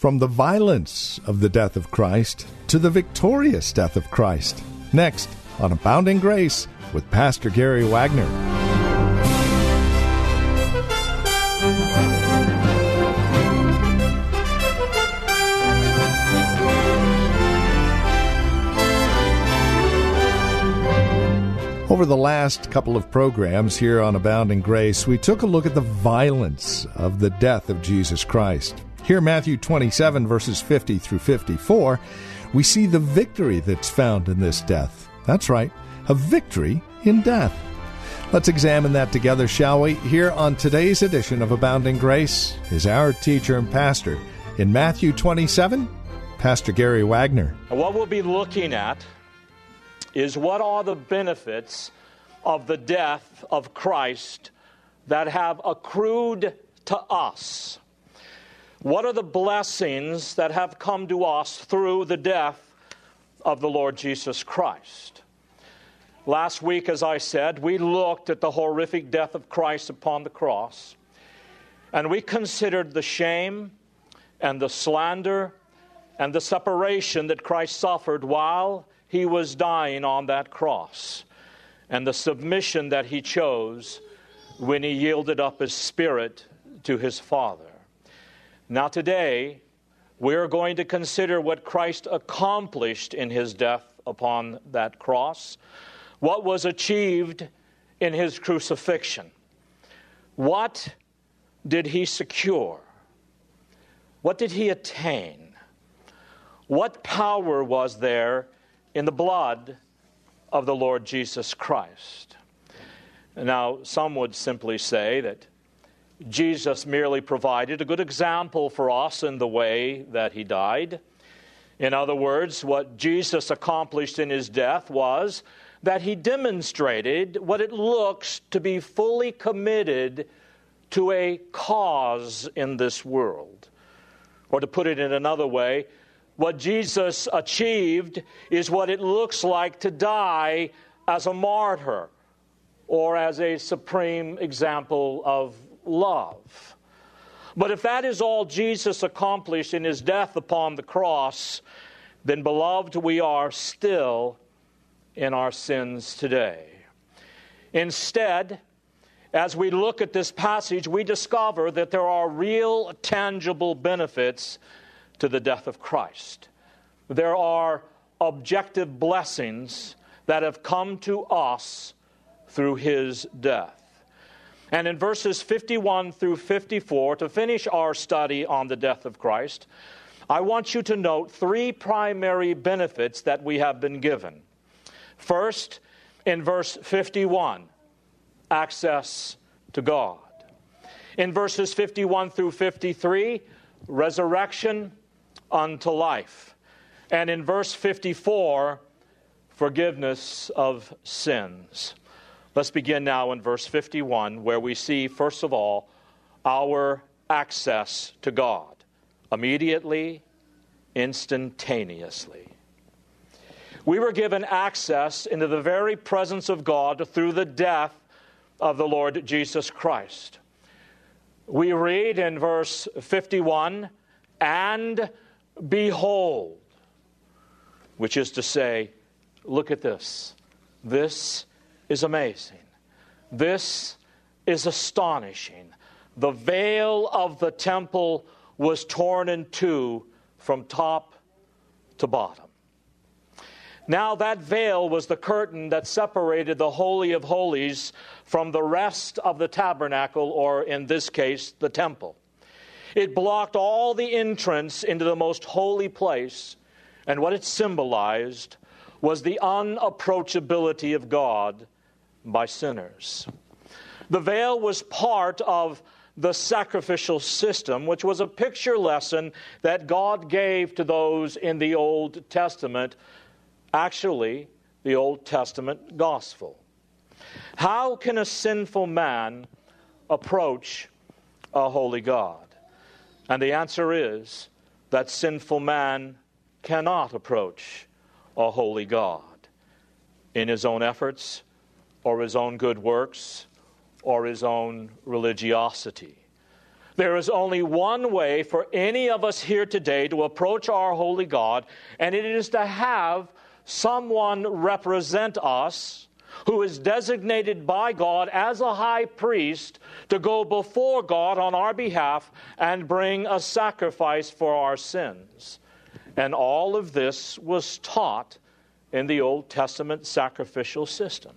From the violence of the death of Christ to the victorious death of Christ. Next on Abounding Grace with Pastor Gary Wagner. Over the last couple of programs here on Abounding Grace, we took a look at the violence of the death of Jesus Christ. Here, Matthew 27, verses 50 through 54, we see the victory that's found in this death. That's right, a victory in death. Let's examine that together, shall we? Here on today's edition of Abounding Grace is our teacher and pastor in Matthew 27, Pastor Gary Wagner. What we'll be looking at is what are the benefits of the death of Christ that have accrued to us? What are the blessings that have come to us through the death of the Lord Jesus Christ? Last week, as I said, we looked at the horrific death of Christ upon the cross, and we considered the shame and the slander and the separation that Christ suffered while he was dying on that cross, and the submission that he chose when he yielded up his spirit to his Father. Now, today, we're going to consider what Christ accomplished in his death upon that cross, what was achieved in his crucifixion. What did he secure? What did he attain? What power was there in the blood of the Lord Jesus Christ. Now, some would simply say that Jesus merely provided a good example for us in the way that he died. In other words, what Jesus accomplished in his death was that he demonstrated what it looks to be fully committed to a cause in this world. Or to put it in another way, what Jesus achieved is what it looks like to die as a martyr or as a supreme example of love. But if that is all Jesus accomplished in his death upon the cross, then, beloved, we are still in our sins today. Instead, as we look at this passage, we discover that there are real, tangible benefits to the death of Christ. There are objective blessings that have come to us through his death. And in verses 51 through 54, to finish our study on the death of Christ, I want you to note three primary benefits that we have been given. First, in verse 51, access to God. In verses 51 through 53, resurrection unto life. And in verse 54, forgiveness of sins. Let's begin now in verse 51, where we see, first of all, our access to God immediately, instantaneously. We were given access into the very presence of God through the death of the Lord Jesus Christ. We read in verse 51 and behold, which is to say, look at this. This is amazing. This is astonishing. The veil of the temple was torn in two from top to bottom. Now, that veil was the curtain that separated the Holy of Holies from the rest of the tabernacle, or in this case, the temple. It blocked all the entrance into the most holy place, and what it symbolized was the unapproachability of God by sinners. The veil was part of the sacrificial system, which was a picture lesson that God gave to those in the Old Testament, actually, the Old Testament gospel. How can a sinful man approach a holy God? And the answer is that sinful man cannot approach a holy God in his own efforts or his own good works or his own religiosity. There is only one way for any of us here today to approach our holy God, and it is to have someone represent us who is designated by God as a high priest to go before God on our behalf and bring a sacrifice for our sins. And all of this was taught in the Old Testament sacrificial system.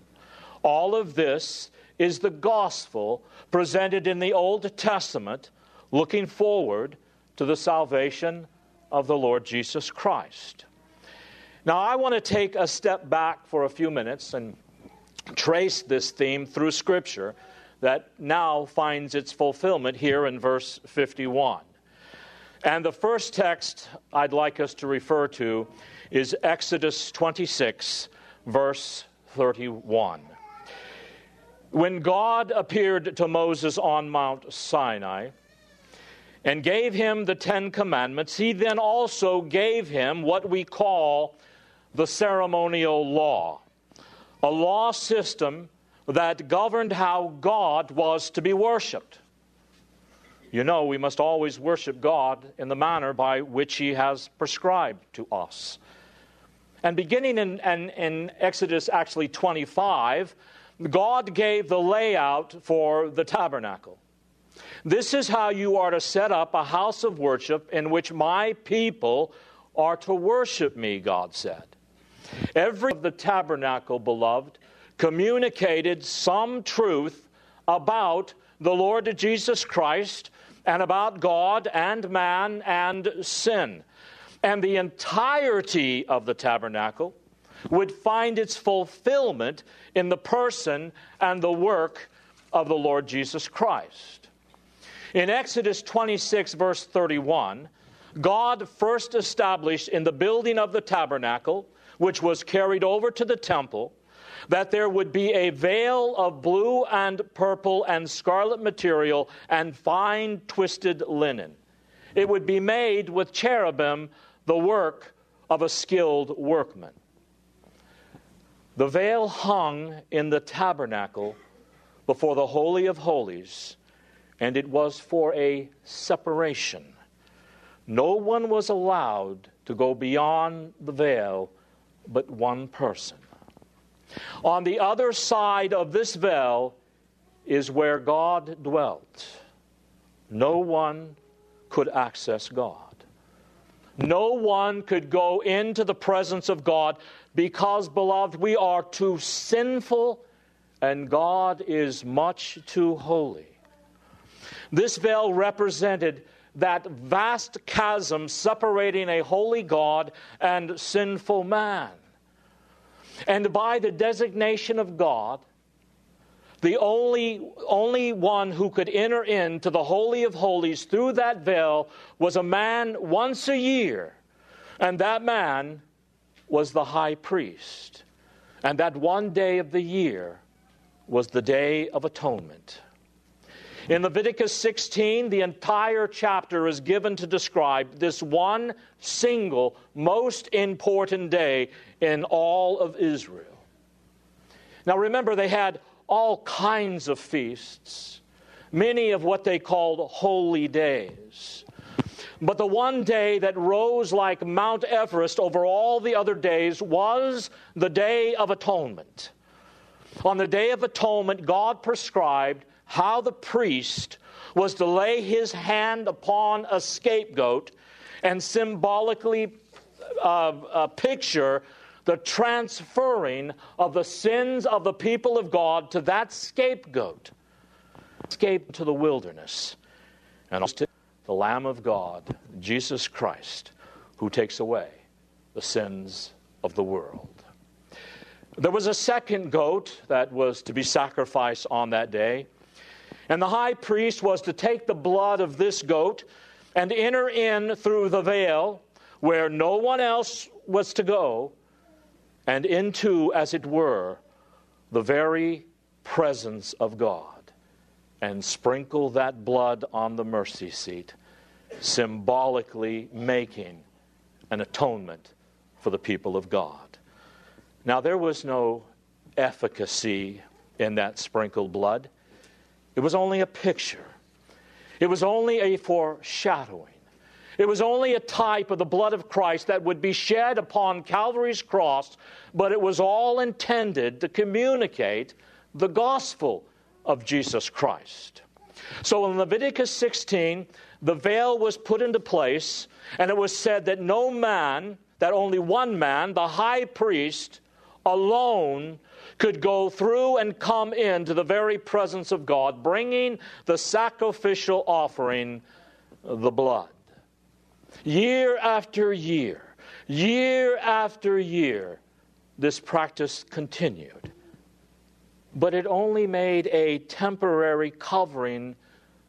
All of this is the gospel presented in the Old Testament, looking forward to the salvation of the Lord Jesus Christ. Now, I want to take a step back for a few minutes and trace this theme through Scripture that now finds its fulfillment here in verse 51. And the first text I'd like us to refer to is Exodus 26, verse 31. When God appeared to Moses on Mount Sinai and gave him the Ten Commandments, he then also gave him what we call the ceremonial law, a law system that governed how God was to be worshiped. You know, we must always worship God in the manner by which He has prescribed to us. And beginning in, in, in Exodus actually 25, God gave the layout for the tabernacle. This is how you are to set up a house of worship in which my people are to worship me, God said. Every of the tabernacle, beloved, communicated some truth about the Lord Jesus Christ and about God and man and sin. And the entirety of the tabernacle would find its fulfillment in the person and the work of the Lord Jesus Christ. In Exodus 26, verse 31, God first established in the building of the tabernacle, which was carried over to the temple, that there would be a veil of blue and purple and scarlet material and fine twisted linen. It would be made with cherubim, the work of a skilled workman. The veil hung in the tabernacle before the Holy of Holies, and it was for a separation. No one was allowed to go beyond the veil but one person. On the other side of this veil is where God dwelt. No one could access God. No one could go into the presence of God because, beloved, we are too sinful and God is much too holy. This veil represented that vast chasm separating a holy God and sinful man. And by the designation of God, the only, only one who could enter into the Holy of Holies through that veil was a man once a year. And that man was the high priest. And that one day of the year was the Day of Atonement. In Leviticus 16, the entire chapter is given to describe this one single, most important day in all of Israel. Now remember, they had all kinds of feasts, many of what they called holy days. But the one day that rose like Mount Everest over all the other days was the Day of Atonement. On the Day of Atonement, God prescribed how the priest was to lay his hand upon a scapegoat and symbolically uh, uh, picture the transferring of the sins of the people of God to that scapegoat. Escape to the wilderness. And to the Lamb of God, Jesus Christ, who takes away the sins of the world. There was a second goat that was to be sacrificed on that day. And the high priest was to take the blood of this goat and enter in through the veil where no one else was to go, and into, as it were, the very presence of God, and sprinkle that blood on the mercy seat, symbolically making an atonement for the people of God. Now, there was no efficacy in that sprinkled blood. It was only a picture, it was only a foreshadowing. It was only a type of the blood of Christ that would be shed upon Calvary's cross, but it was all intended to communicate the gospel of Jesus Christ. So in Leviticus 16, the veil was put into place, and it was said that no man, that only one man, the high priest, alone could go through and come into the very presence of God, bringing the sacrificial offering, the blood. Year after year, year after year, this practice continued. But it only made a temporary covering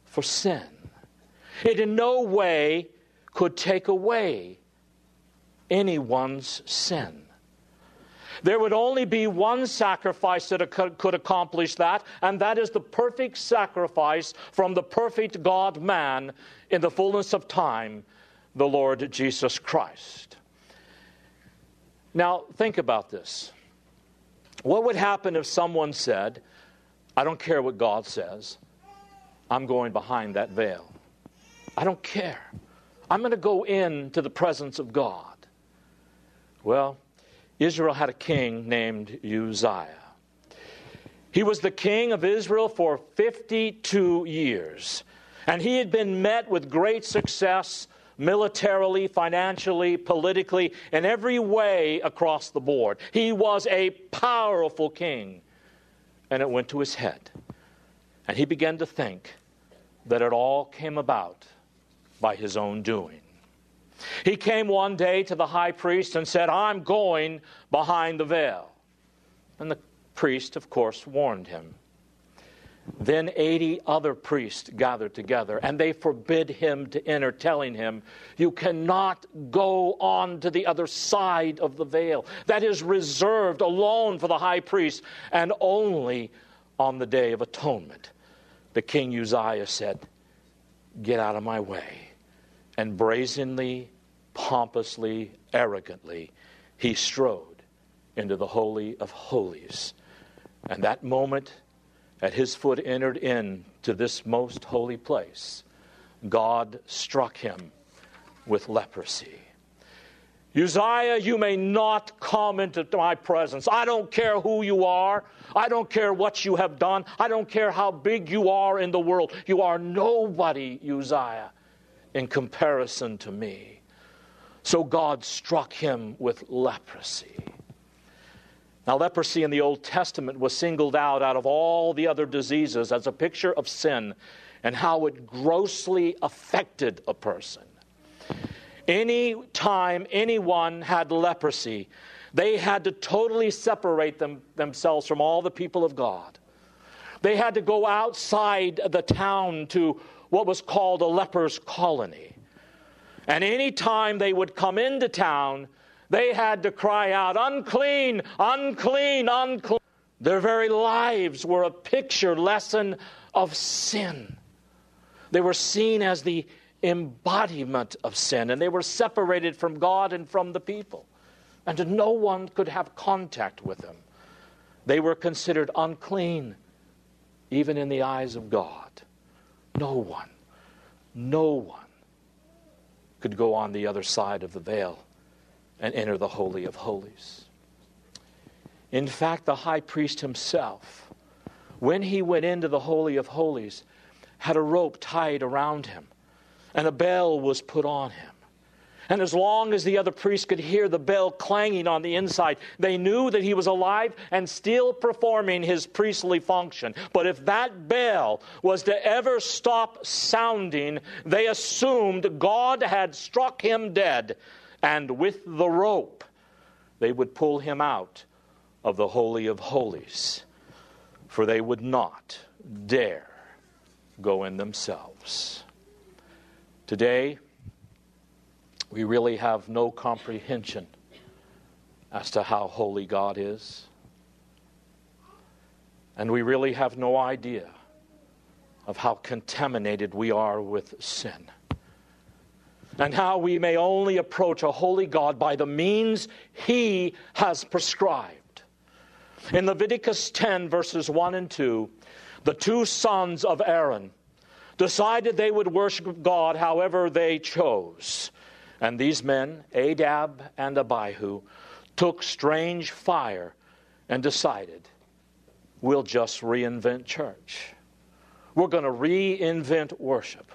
for sin. It in no way could take away anyone's sin. There would only be one sacrifice that could accomplish that, and that is the perfect sacrifice from the perfect God man in the fullness of time, the Lord Jesus Christ. Now, think about this. What would happen if someone said, I don't care what God says, I'm going behind that veil? I don't care. I'm going to go into the presence of God. Well, Israel had a king named Uzziah. He was the king of Israel for 52 years, and he had been met with great success militarily, financially, politically, in every way across the board. He was a powerful king, and it went to his head. And he began to think that it all came about by his own doing. He came one day to the high priest and said, I'm going behind the veil. And the priest, of course, warned him. Then 80 other priests gathered together, and they forbid him to enter, telling him, You cannot go on to the other side of the veil. That is reserved alone for the high priest, and only on the day of atonement. The king Uzziah said, Get out of my way and brazenly, pompously, arrogantly, he strode into the Holy of Holies. And that moment, at his foot entered in to this most holy place, God struck him with leprosy. Uzziah, you may not come into my presence. I don't care who you are. I don't care what you have done. I don't care how big you are in the world. You are nobody, Uzziah in comparison to me. So God struck him with leprosy. Now, leprosy in the Old Testament was singled out out of all the other diseases as a picture of sin and how it grossly affected a person. Any time anyone had leprosy, they had to totally separate them, themselves from all the people of God. They had to go outside the town to what was called a leper's colony. And any time they would come into town, they had to cry out, unclean, unclean, unclean. Their very lives were a picture lesson of sin. They were seen as the embodiment of sin, and they were separated from God and from the people. And no one could have contact with them. They were considered unclean, even in the eyes of God. No one, no one could go on the other side of the veil and enter the Holy of Holies. In fact, the high priest himself, when he went into the Holy of Holies, had a rope tied around him, and a bell was put on him. And as long as the other priests could hear the bell clanging on the inside, they knew that he was alive and still performing his priestly function. But if that bell was to ever stop sounding, they assumed God had struck him dead, and with the rope, they would pull him out of the Holy of Holies, for they would not dare go in themselves. Today, we really have no comprehension as to how holy God is. And we really have no idea of how contaminated we are with sin. And how we may only approach a holy God by the means He has prescribed. In Leviticus 10, verses 1 and 2, the two sons of Aaron decided they would worship God however they chose. And these men, Nadab and Abihu, took strange fire and decided we'll just reinvent church. We're going to reinvent worship.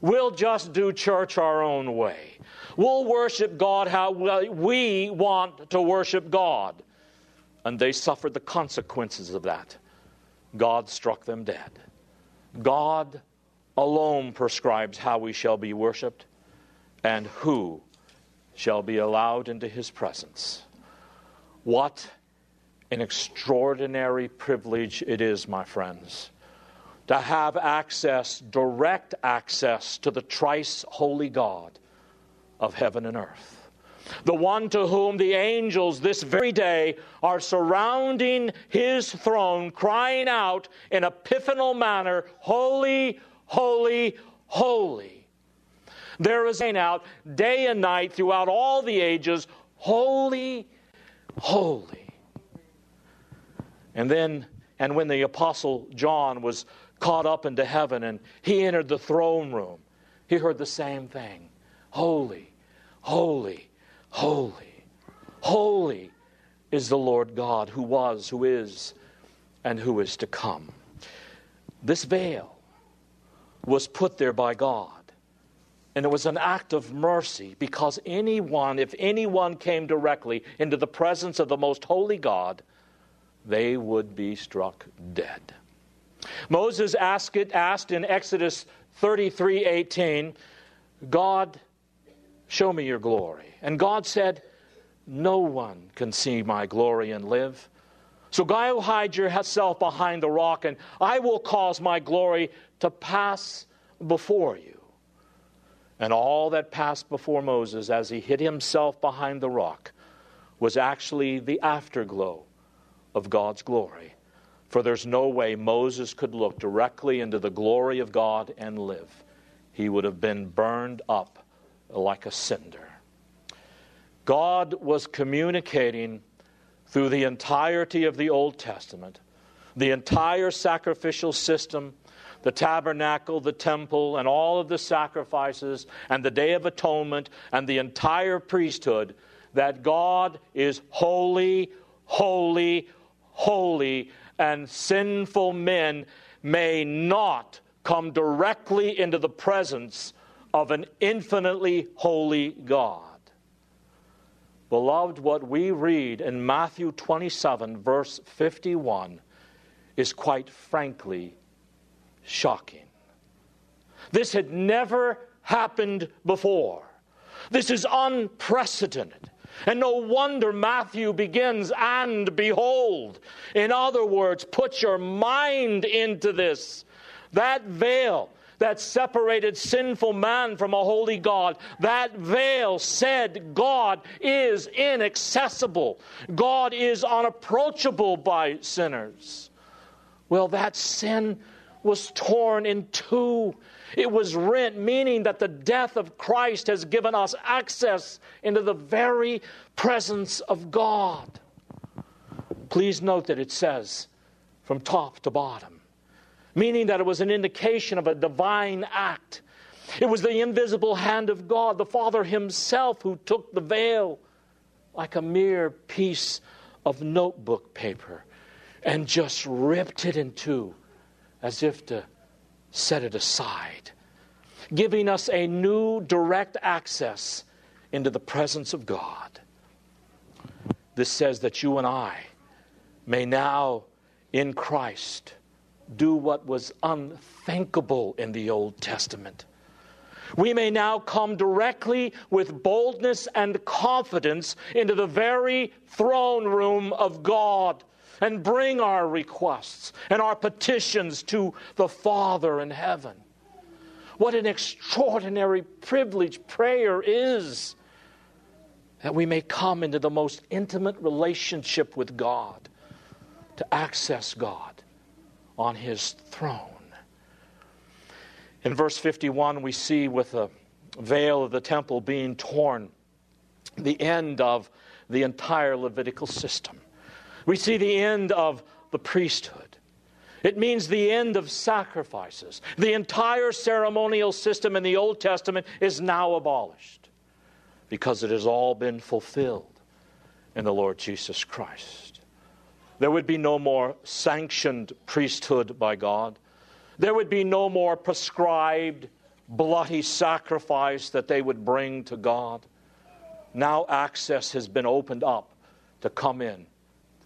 We'll just do church our own way. We'll worship God how we want to worship God. And they suffered the consequences of that. God struck them dead. God alone prescribes how we shall be worshiped and who shall be allowed into his presence. What an extraordinary privilege it is, my friends, to have access, direct access to the thrice holy God of heaven and earth. The one to whom the angels this very day are surrounding his throne, crying out in antiphonal manner, Holy, holy, holy. There is saying out day and night throughout all the ages, Holy, holy. And then, and when the Apostle John was caught up into heaven and he entered the throne room, he heard the same thing Holy, holy, holy, holy is the Lord God who was, who is, and who is to come. This veil was put there by God. And it was an act of mercy because anyone, if anyone came directly into the presence of the most holy God, they would be struck dead. Moses asked, asked in Exodus 33 18, God, show me your glory. And God said, No one can see my glory and live. So go hide yourself behind the rock, and I will cause my glory to pass before you. And all that passed before Moses as he hid himself behind the rock was actually the afterglow of God's glory. For there's no way Moses could look directly into the glory of God and live. He would have been burned up like a cinder. God was communicating through the entirety of the Old Testament, the entire sacrificial system the tabernacle, the temple, and all of the sacrifices, and the Day of Atonement, and the entire priesthood, that God is holy, holy, holy, and sinful men may not come directly into the presence of an infinitely holy God. Beloved, what we read in Matthew 27, verse 51, is quite frankly shocking. This had never happened before. This is unprecedented. And no wonder Matthew begins, and behold. In other words, put your mind into this. That veil that separated sinful man from a holy God, that veil said God is inaccessible, God is unapproachable by sinners. Well, that sin was torn in two. It was rent, meaning that the death of Christ has given us access into the very presence of God. Please note that it says from top to bottom, meaning that it was an indication of a divine act. It was the invisible hand of God, the Father Himself, who took the veil like a mere piece of notebook paper and just ripped it in two as if to set it aside, giving us a new direct access into the presence of God. This says that you and I may now, in Christ, do what was unthinkable in the Old Testament. We may now come directly with boldness and confidence into the very throne room of God and bring our requests and our petitions to the Father in heaven. What an extraordinary privilege prayer is that we may come into the most intimate relationship with God, to access God on His throne. In verse 51, we see with the veil of the temple being torn, the end of the entire Levitical system. We see the end of the priesthood. It means the end of sacrifices. The entire ceremonial system in the Old Testament is now abolished because it has all been fulfilled in the Lord Jesus Christ. There would be no more sanctioned priesthood by God. There would be no more prescribed bloody sacrifice that they would bring to God. Now access has been opened up to come in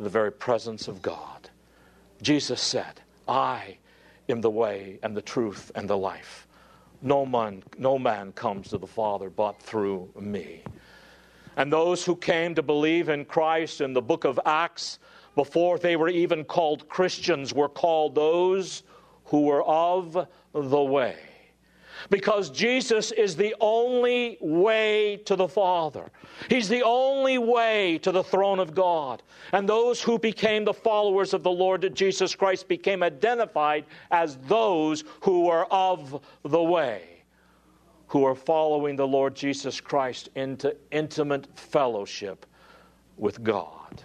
the very presence of God. Jesus said, I am the way and the truth and the life. No man, no man comes to the Father but through me. And those who came to believe in Christ in the book of Acts, before they were even called Christians, were called those who were of the way because Jesus is the only way to the Father. He's the only way to the throne of God. And those who became the followers of the Lord Jesus Christ became identified as those who are of the way, who are following the Lord Jesus Christ into intimate fellowship with God.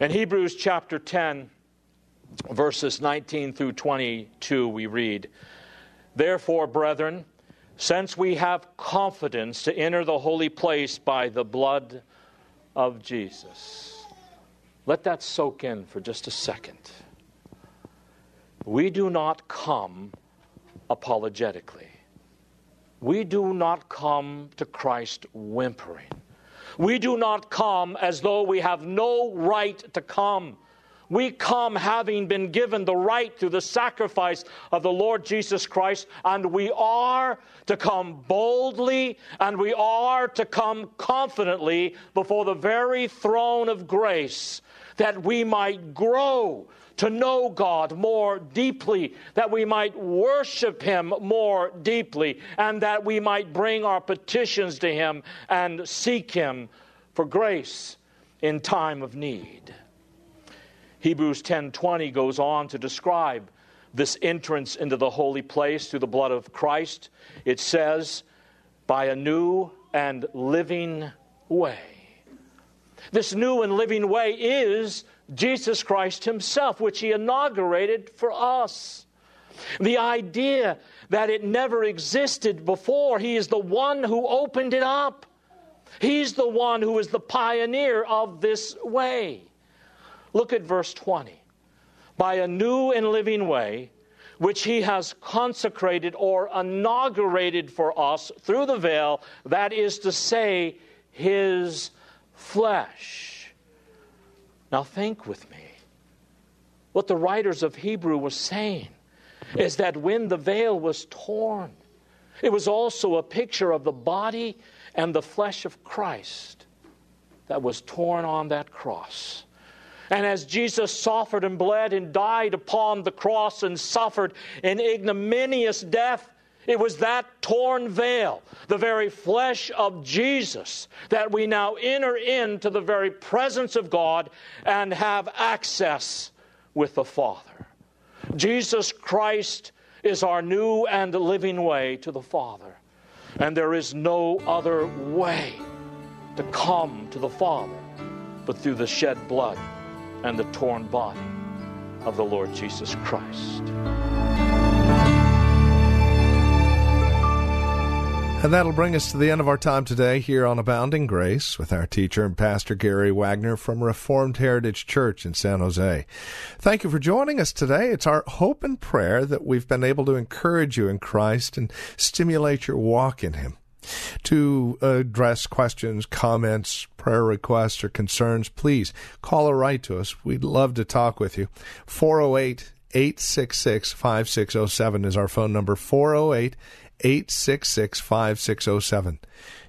In Hebrews chapter 10, verses 19 through 22, we read, Therefore, brethren, since we have confidence to enter the holy place by the blood of Jesus. Let that soak in for just a second. We do not come apologetically. We do not come to Christ whimpering. We do not come as though we have no right to come we come having been given the right through the sacrifice of the Lord Jesus Christ, and we are to come boldly and we are to come confidently before the very throne of grace that we might grow to know God more deeply, that we might worship Him more deeply, and that we might bring our petitions to Him and seek Him for grace in time of need. Hebrews 10:20 goes on to describe this entrance into the holy place through the blood of Christ. It says, by a new and living way. This new and living way is Jesus Christ Himself, which He inaugurated for us. The idea that it never existed before, He is the one who opened it up. He's the one who is the pioneer of this way. Look at verse 20. By a new and living way, which he has consecrated or inaugurated for us through the veil, that is to say, his flesh. Now, think with me. What the writers of Hebrew were saying is that when the veil was torn, it was also a picture of the body and the flesh of Christ that was torn on that cross. And as Jesus suffered and bled and died upon the cross and suffered an ignominious death, it was that torn veil, the very flesh of Jesus, that we now enter into the very presence of God and have access with the Father. Jesus Christ is our new and living way to the Father. And there is no other way to come to the Father but through the shed blood and the torn body of the Lord Jesus Christ. And that'll bring us to the end of our time today here on Abounding Grace with our teacher and pastor Gary Wagner from Reformed Heritage Church in San Jose. Thank you for joining us today. It's our hope and prayer that we've been able to encourage you in Christ and stimulate your walk in Him. To address questions, comments, prayer requests, or concerns, please call or write to us. We'd love to talk with you. 408 866 5607 is our phone number 408 866 5607.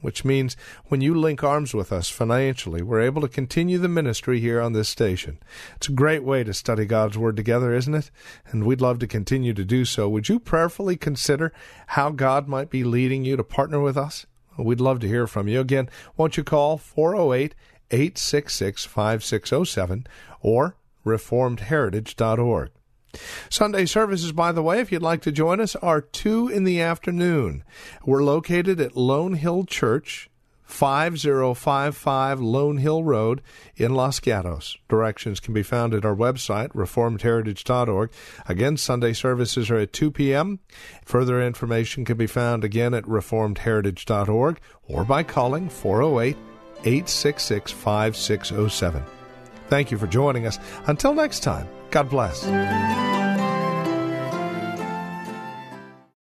which means when you link arms with us financially, we're able to continue the ministry here on this station. It's a great way to study God's Word together, isn't it? And we'd love to continue to do so. Would you prayerfully consider how God might be leading you to partner with us? We'd love to hear from you. Again, won't you call 408 866 5607 or reformedheritage.org. Sunday services, by the way, if you'd like to join us, are 2 in the afternoon. We're located at Lone Hill Church, 5055 Lone Hill Road in Los Gatos. Directions can be found at our website, reformedheritage.org. Again, Sunday services are at 2 p.m. Further information can be found again at reformedheritage.org or by calling 408 866 5607. Thank you for joining us. Until next time, God bless.